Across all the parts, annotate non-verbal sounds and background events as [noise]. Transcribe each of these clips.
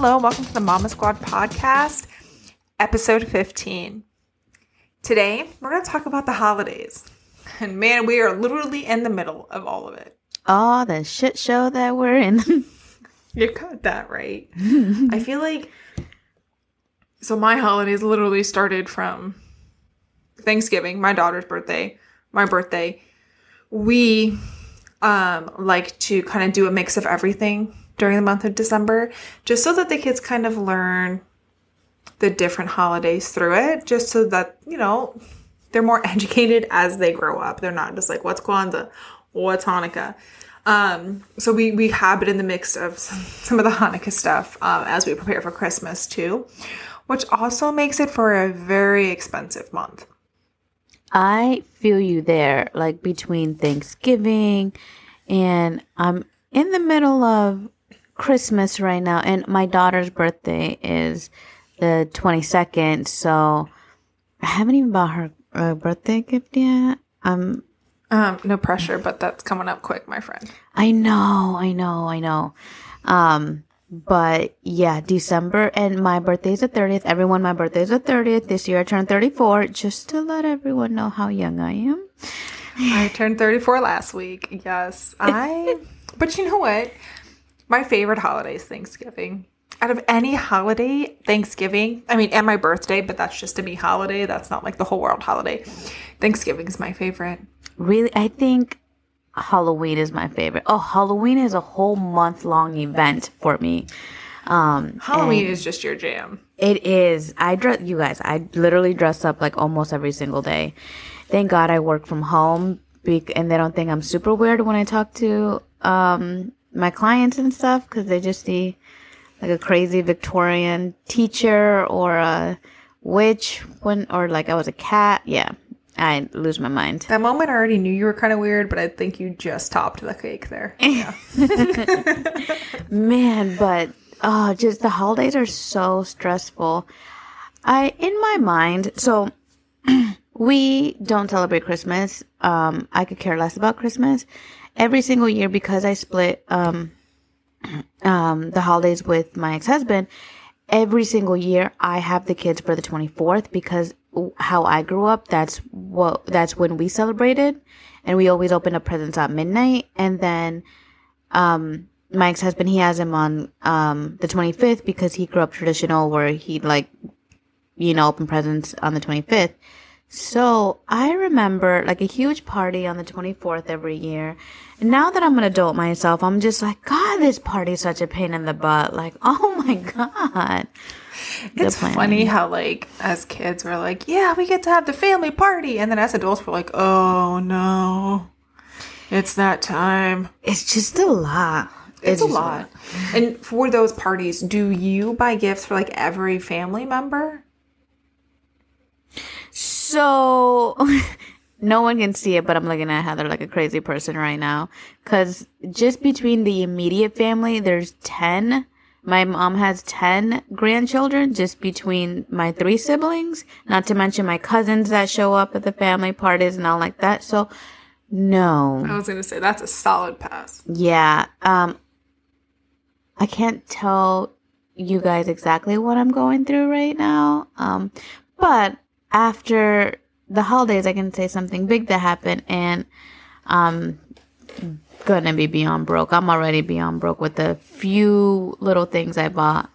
hello. Welcome to the MommaSquad podcast, episode 15. Today, we're going to talk about the holidays. And man, we are literally in the middle of all of it. Oh, the shit show that we're in. [laughs] You got that right. [laughs] I feel like so my holidays literally started from Thanksgiving, my daughter's birthday, my birthday. We um like to kind of do a mix of everything during the month of December just so that the kids kind of learn the different holidays through it just so that, you know, they're more [laughs] educated as they grow up. They're not just like what's Kwanzaa, what's Hanukkah. Um, so we we have it in the mix of [laughs] some of the Hanukkah stuff um, as we prepare for Christmas too, which also makes it for a very expensive month. I feel you there, like between Thanksgiving and I'm in the middle of Christmas right now, and my daughter's birthday is the 22nd, so I haven't even bought her a birthday gift yet. Um, Um, no pressure, but that's coming up quick, my friend. I know, I know, I know. Um, but yeah, December and my birthday is the 30th. Everyone, my birthday is the 30th. This year I turned 34 just to let everyone know how young I am. I turned 34 last week. Yes, [laughs] I. but you know what? My favorite holiday is Thanksgiving. Out of any holiday, Thanksgiving, I mean, and my birthday, but that's just a me holiday. That's not like the whole world holiday. Thanksgiving is my favorite. Really, I think Halloween is my favorite. Oh, Halloween is a whole month long event for me. Um, Halloween is just your jam. It is. I dress, you guys, I literally dress up like almost every single day. Thank God I work from home be- and they don't think I'm super weird when I talk to, um, my clients and stuff because they just see like a crazy Victorian teacher or a witch when, or like I was a cat. Yeah. I lose my mind. That moment I already knew you were kind of weird, but I think you just topped the cake there. [laughs] Yeah. Man, but oh, just the holidays are so stressful. I in my mind, so [clears throat] we don't celebrate Christmas. Um, I could care less about Christmas. Every single year because I split um um the holidays with my ex-husband, every single year I have the kids for the 24th because how I grew up, that's what that's when we celebrated and we always open up presents at midnight. And then um my ex-husband he has him on um the 25th because he grew up traditional where he'd like you know open presents on the 25th so i remember like a huge party on the 24th every year and now that i'm an adult myself i'm just like god this party's such a pain in the butt like [laughs] oh my god The It's planning. funny how, like, as kids, we're like, yeah, we get to have the family party. And then as adults, we're like, oh no, it's that time. it's just a lot It's a just lot. And for those parties, do you buy gifts for like every family member? So [laughs] no one can see it, but I'm looking at Heather like a crazy person right now. Cause just between the immediate family, there's 10. My mom has 10 grandchildren just between my three siblings, not to mention my cousins that show up at the family parties and all like that. So no. I was going to say that's a solid pass. Yeah. Um, I can't tell you guys exactly what I'm going through right now. Um, but after the holidays, I can say something big that happened and, um, gonna be beyond broke. I'm already beyond broke with the few little things I bought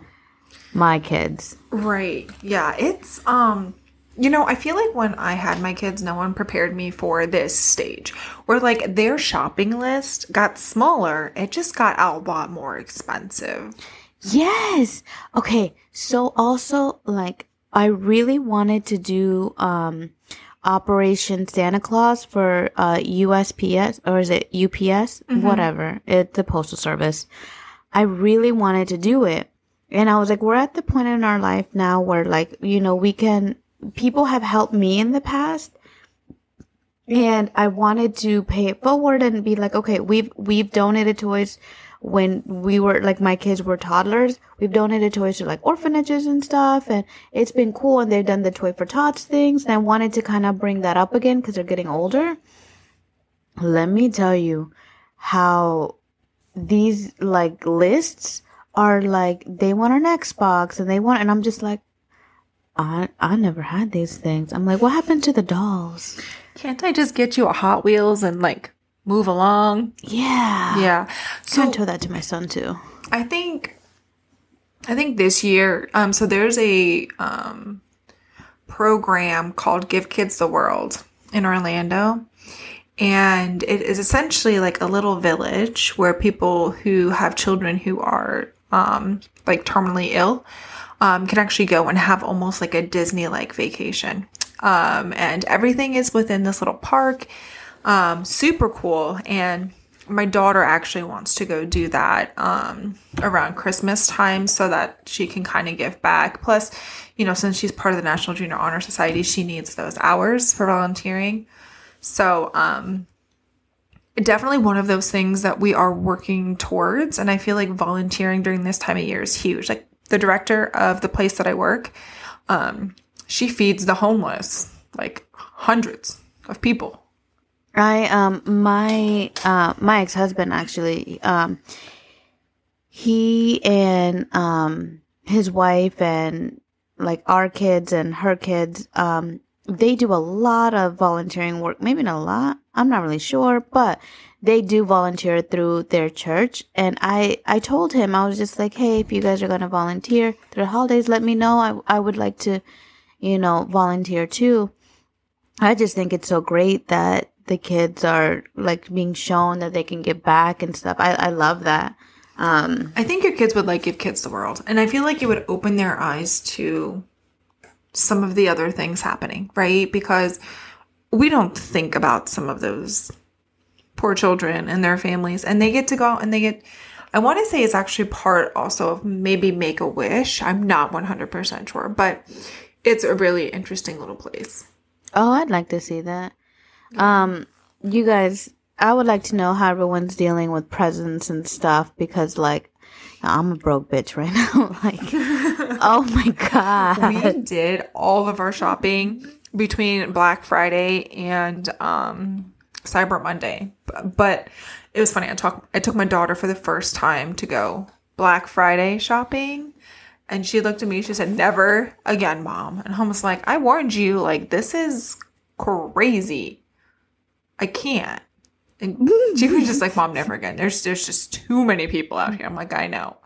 my kids. Right. Yeah. It's, um, you know, I feel like when I had my kids, no one prepared me for this stage where like their shopping list got smaller. It just got a lot more expensive. Yes. Okay. So also like I really wanted to do um Operation Santa Claus for uh USPS or is it UPS? Whatever. It's the postal service. I really wanted to do it. And I was like, we're at the point in our life now where like, you know, we can people have helped me in the past and I wanted to pay it forward and be like, okay, we've we've donated toys when we were like my kids were toddlers. We've donated toys to like orphanages and stuff, and it's been cool. And they've done the toy for tots things, and I wanted to kind of bring that up again because they're getting older. Let me tell you how these like lists are like they want an Xbox and they want and I'm just like I I never had these things. I'm like, what happened to the dolls? Can't I just get you a Hot Wheels and like move along? Yeah. Yeah. So So tell that to my son too. I think I think this year um so there's a um program called Give Kids the World in Orlando. And it is essentially like a little village where people who have children who are um like terminally ill um can actually go and have almost like a Disney like vacation. Um and everything is within this little park. Um super cool and my daughter actually wants to go do that um, around Christmas time so that she can kind of give back. Plus, you know, since she's part of the National Junior Honor Society, she needs those hours for volunteering. So, um, definitely one of those things that we are working towards. And I feel like volunteering during this time of year is huge. Like the director of the place that I work, um, she feeds the homeless, like hundreds of people. I um my uh my ex husband actually um he and um his wife and like our kids and her kids um they do a lot of volunteering work. Maybe not a lot. I'm not really sure but they do volunteer through their church. And i i told him i was just like hey if you guys are going to volunteer through the holidays let me know. I i would like to you know volunteer too. I just think it's so great that the kids are like being shown that they can give back and stuff. I, I love that. Um, I think your kids would like Give Kids the World. And I feel like it would open their eyes to some of the other things happening, right? Because we don't think about some of those poor children and their families. And they get to go out and they get, I want to say it's actually part also of maybe Make a Wish. I'm not 100% sure, but it's a really interesting little place. oh, I'd like to see that. Um, you guys, I would like to know how everyone's dealing with presents and stuff because, like, I'm a broke bitch right [laughs] now. like, [laughs] oh my god. we did all of our shopping between Black Friday and um, Cyber Monday. But it was funny. I talked. I took my daughter for the first time to go Black Friday shopping, and she looked at me. She said, "Never again, mom." And I was like, "I warned you. Like this is crazy. I can't." And [laughs] she was just like, "Mom, never again. There's there's just too many people out here." I'm like, "I know."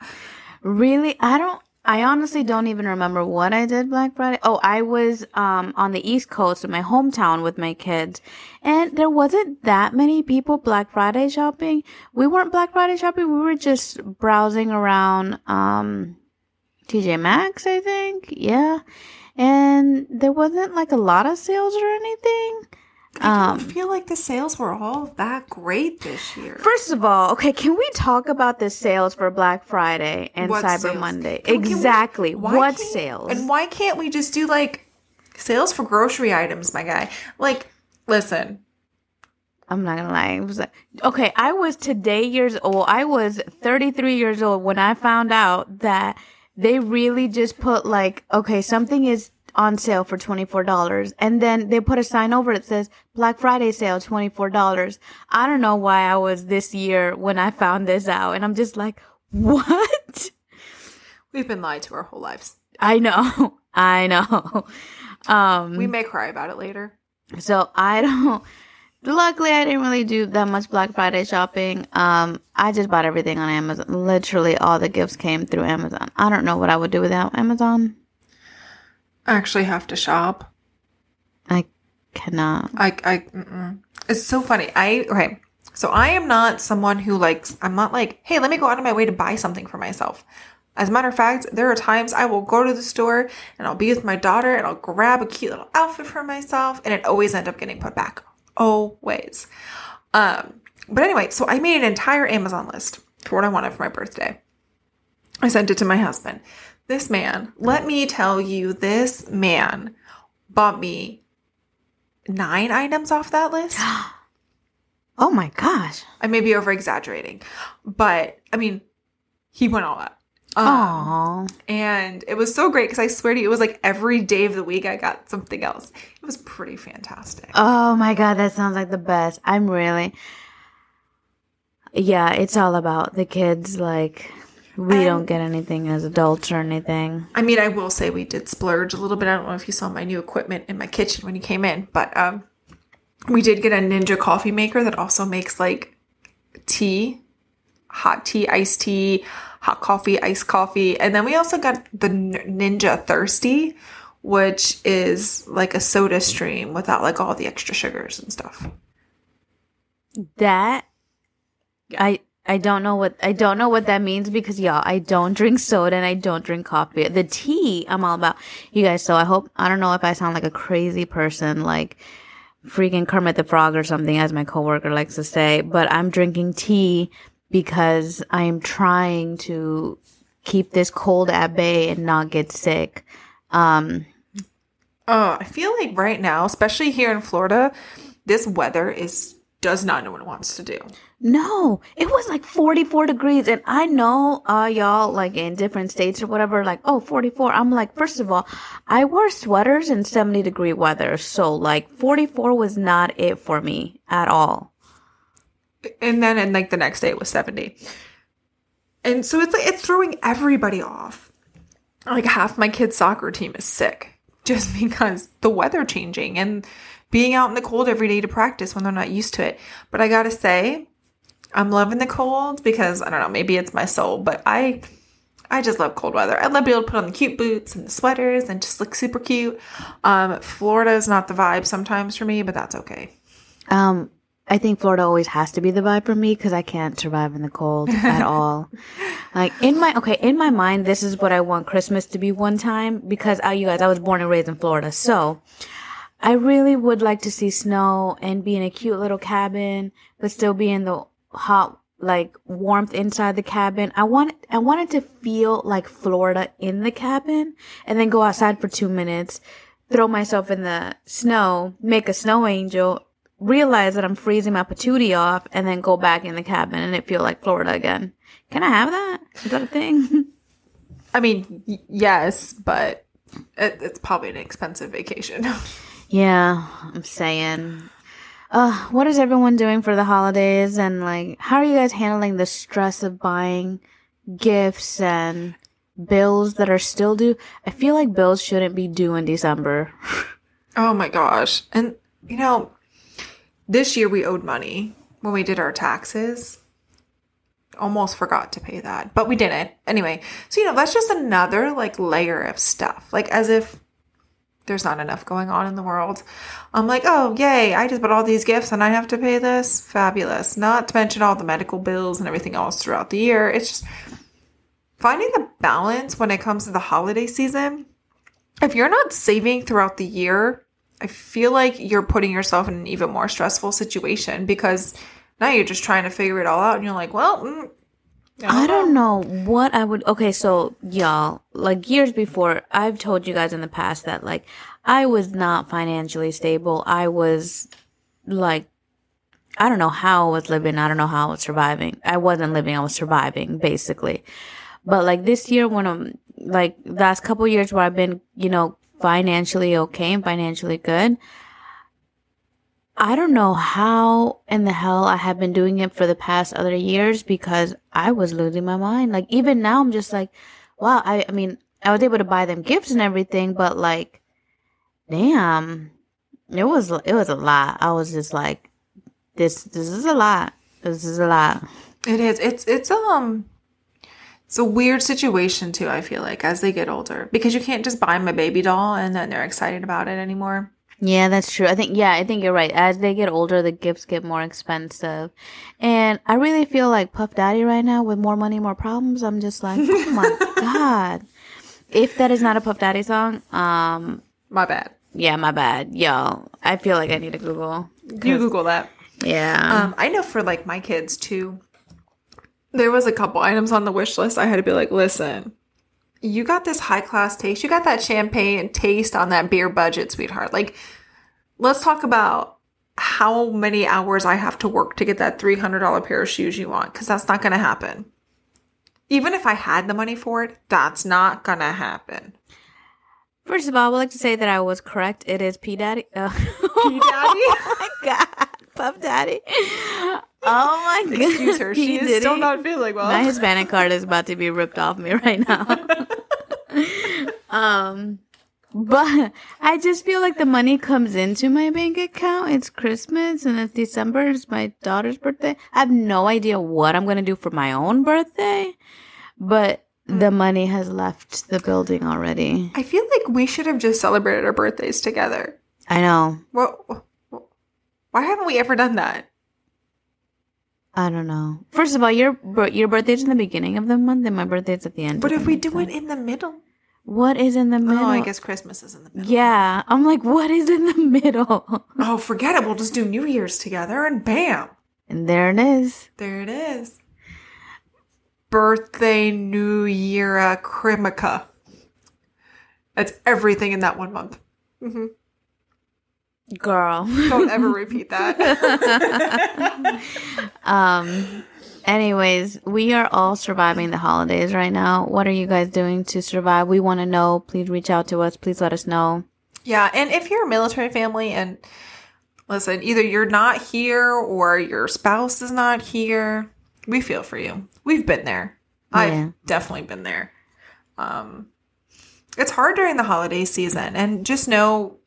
Really? I don't I honestly don't even remember what I did Black Friday. Oh, I was um on the East Coast in my hometown with my kids. And there wasn't that many people Black Friday shopping. We weren't Black Friday shopping. We were just browsing around um TJ Maxx, I think. Yeah. And there wasn't like a lot of sales or anything. I Um, don't feel like the sales were all that great this year. First of all, okay, can we talk about the sales for Black Friday and What Cyber sales? Monday? Can- can we- exactly. what sales? And why can't we just do like sales for grocery items, my guy? Like, listen, I'm not gonna lie. Like, okay, I was today years old. I was 33 years old when I found out that they really just put like, okay, something is on sale for $24 and then they put a sign over it that says Black Friday sale $24. I don't know why I was this year when I found this out and I'm just like, what? we've been lied to our whole lives. I know. [laughs] I know. Um, We may cry about it later. So I don't. Luckily, I didn't really do that much Black Friday shopping. Um, I just bought everything on Amazon. Literally, all the gifts came through Amazon. I don't know what I would do without Amazon. Actually have to shop. I cannot. I, I, mm-mm. it's so funny. I, okay. So I am not someone who likes, I'm not like, hey, let me go out of my way to buy something for myself. As a matter of fact, there are times I will go to the store and I'll be with my daughter and I'll grab a cute little outfit for myself and it always end up getting put back. Always. Um, but anyway, so I made an entire Amazon list for what I wanted for my birthday. I sent it to my husband. This man, let me tell you, this man bought me nine items off that list. [gasps] Oh my gosh. I may be over exaggerating, but I mean, he went all out. Um, Aww. and it was so great because I swear to you, it was like every day of the week I got something else. It was pretty fantastic. Oh my god, that sounds like the best. I'm really. Yeah, it's all about the kids. Like, We And- don't get anything as adults or anything. I mean, I will say we did splurge a little bit. I don't know if you saw my new equipment in my kitchen when you came in, but um, we did get a Ninja coffee maker that also makes like tea, hot tea, iced tea, hot coffee, iced coffee, and then we also got the Ninja Thirsti, which is like a soda stream without like all the extra sugars and stuff. That Yeah. I I don't know what I don't know what that means because y'all I don't drink soda and I don't drink coffee. The tea I'm all about. You guys, so I hope I don't know if I sound like a crazy person like freaking Kermit the Frog or something as my coworker likes to say, but I'm drinking tea because I'm trying to keep this cold at bay and not get sick. Um Oh, I feel like right now, especially here in Florida, this weather is does not know what it wants to do. No, it was like 44 degrees. And I know, uh, y'all, like in different states or whatever, like, oh, 44. I'm like, first of all, I wore sweaters in 70 degree weather. So, like, 44 was not it for me at all. and then and like the next day it was 70 and so it's like it's throwing everybody off like half my kids soccer team is sick just [laughs] because the weather changing and being out in the cold every day to practice when they're not used to it but i gotta say i'm loving the cold because i don't know maybe it's my soul but i I just love cold weather. I love being able to put on the cute boots and the sweaters and just look super cute. Um, Florida is not the vibe sometimes for me, but that's okay. Um, I think Florida always has to be the vibe for me because I can't survive in the cold at [laughs] all. Like in my okay, in my mind, this is what I want Christmas to be one time because uh, you guys, I was born and raised in Florida, so I really would like to see snow and be in a cute little cabin, but still be in the hot like warmth inside the cabin. I want I wanted to feel like Florida in the cabin and then go outside for two minutes, throw myself in the snow, make a snow angel, realize that I'm freezing my patootie off, and then go back in the cabin and it feel like Florida again. Can I have that? Is that a thing? [laughs] I mean, y- yes, but it, it's probably an expensive vacation. [laughs] yeah, I'm saying. Uh, what is everyone doing for the holidays and like how are you guys handling the stress of buying gifts and bills that are still due? I feel like bills shouldn't be due in December. [laughs] oh my gosh. And, you know, this year we owed money when we did our taxes. Almost forgot to pay that, but we didn't. Anyway, so, you know, that's just another like layer of stuff. Like as if there's not enough going on in the world. I'm like, oh, yay, I just bought all these gifts and I have to pay this. Fabulous. Not to mention all the medical bills and everything else throughout the year. It's just finding the balance when it comes to the holiday season. If you're not saving throughout the year, I feel like you're putting yourself in an even more stressful situation because now you're just trying to figure it all out and you're like, well, mm, I don't know what I would. Okay, so y'all, like years before, I've told you guys in the past that like I was not financially stable. I was like, I don't know how I was living. I don't know how I was surviving. I wasn't living. I was surviving basically. But like this year, when I'm like last couple years where I've been, you know, financially okay and financially good. I don't know how in the hell I have been doing it for the past other years because I was losing my mind. Like even now I'm just like, wow, I, I mean, I was able to buy them gifts and everything, but like, damn, it was, it was a lot. I was just like, this, this is a lot. This is a lot. It is. It's it's um it's a weird situation too, I feel like, as they get older. Because you can't just buy them a baby doll and then they're excited about it anymore. Yeah, that's true. I think, yeah, I think you're right. As they get older, the gifts get more expensive. And I really feel like Puff Daddy right now with more money, more problems. I'm just like, oh my [laughs] God. If that is not a Puff Daddy song, um, My bad. yeah, my bad. Y'all, I feel like I need to Google. You Google that. Yeah. Um, I know for like my kids too, there was a couple items on the wish list I had to be like, listen, you got this high class taste. You got that champagne taste on that beer budget, sweetheart. Like, let's talk about how many hours I have to work to get that $300 pair of shoes you want, because that's not going to happen. Even if I had the money for it, that's not going to happen. First of all, I would like to say that I was correct. It is P Daddy. Uh, [laughs] P Daddy? oh my God. Puff Daddy. Oh my god! [laughs] Excuse her. [laughs] She is still not feeling well. My Hispanic card is about to be ripped off me right now. [laughs] um, but I just feel like the money comes into my bank account. It's Christmas and it's December. It's my daughter's birthday. I have no idea what I'm gonna do for my own birthday, but the money has left the building already. I feel like we should have just celebrated our birthdays together. I know. Why haven't we ever done that? I don't know. First of all, your your birthday's in the beginning of the month, and my birthday's at the end. But if we month. do it in the middle, what is in the middle? oh, I guess Christmas is in the middle. Yeah, I'm like, what is in the [laughs] middle? Oh, forget it. We'll just do New Year's together, and bam, And there it is. there it is. Birthday, New Year, uh, Krimica. That's everything in that one month. hmm Girl. Don't ever repeat that. [laughs] um anyways, we are all surviving the holidays right now. What are you guys doing to survive? We want to know. Please reach out to us. Please let us know. Yeah, and if you're a military family and listen, either you're not here or your spouse is not here, we feel for you. We've been there. Yeah. I've definitely been there. Um it's hard during the holiday season and just know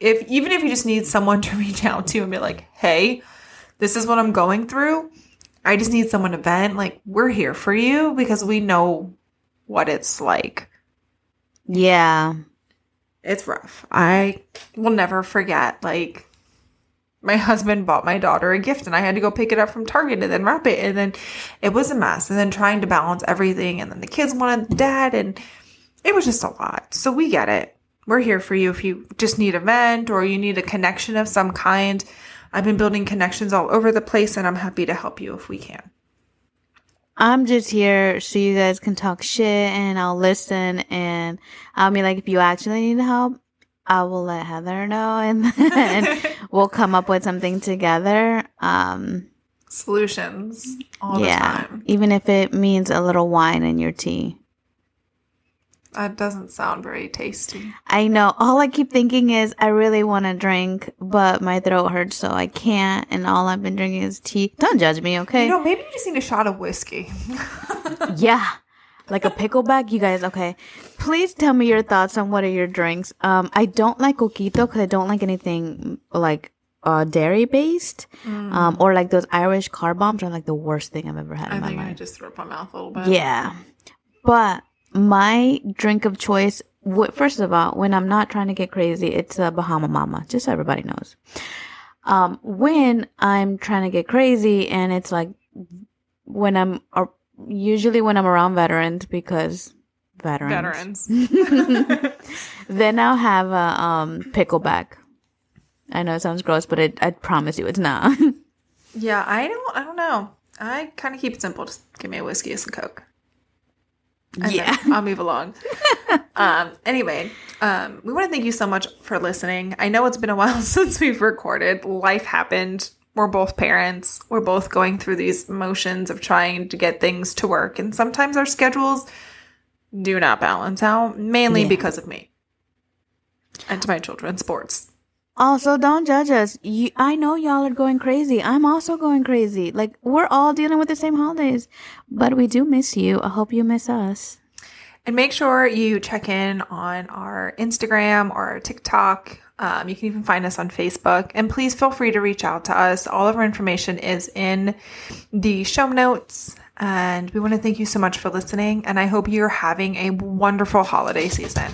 if even if you just need someone to [laughs] reach out to and be like, "Hey, this is what I'm going through. I just need someone to vent." Like, we're here for you because we know what it's like Yeah. it's rough. I will never forget. Like, my husband bought my daughter a gift, and I had to go pick it up from Target and then wrap it, and then it was a mess. And then trying to balance everything, and then the kids wanted dad, and it was just a lot. So we get it. We're here for you if you just need a vent or you need a connection of some kind. I've been building connections all over the place, and I'm happy to help you if we can. I'm just here so you guys can talk shit and I'll listen and I'll be like, if you actually need help, I will let Heather know [laughs] and then we'll come up with something together. Um, Solutions all yeah. the time. Even if it means a little wine in your tea. That doesn't sound very tasty. I know. All I keep thinking is I really want to drink, but my throat hurts, so I can't. And all I've been drinking is tea. Don't judge me, okay? You know, maybe you just need a shot of whiskey. [laughs] yeah. Like a pickleback, you guys. Okay, please tell me your thoughts on what are your drinks. Um, I don't like coquito because I don't like anything like uh dairy based, um, or like those Irish car bombs are like the worst thing I've ever had I in my think I just threw up my mouth a little bit. Yeah, but my drink of choice. First of all, when I'm not trying to get crazy, it's a Bahama Mama. Just so everybody knows. Um, when I'm trying to get crazy, and it's like when I'm usually when I'm around veterans because veterans. Veterans. [laughs] Then I'll have a um pickleback. I know it sounds gross, but it, I promise you it's not. [laughs] yeah, I don't I don't know. I kind of keep it simple. Just give me a whiskey and some Coke. And Yeah. [laughs] I'll move along. [laughs] um, anyway, um, we want to thank you so much for listening. I know it's been a while [laughs] since we've recorded. Life happened. We're both parents. We're both going through these motions of trying to get things to work. And sometimes our schedules do not balance out, mainly Yeah. because of me and to my children's sports. Also, don't judge us. You, I know y'all are going crazy. I'm also going crazy. Like we're all dealing with the same holidays, but we do miss you. I hope you miss us. And make sure you check in on our Instagram or our TikTok. Um, you can even find us on Facebook. And please feel free to reach out to us. All of our information is in the show notes. And we want to thank you so much for listening. And I hope you're having a wonderful holiday season.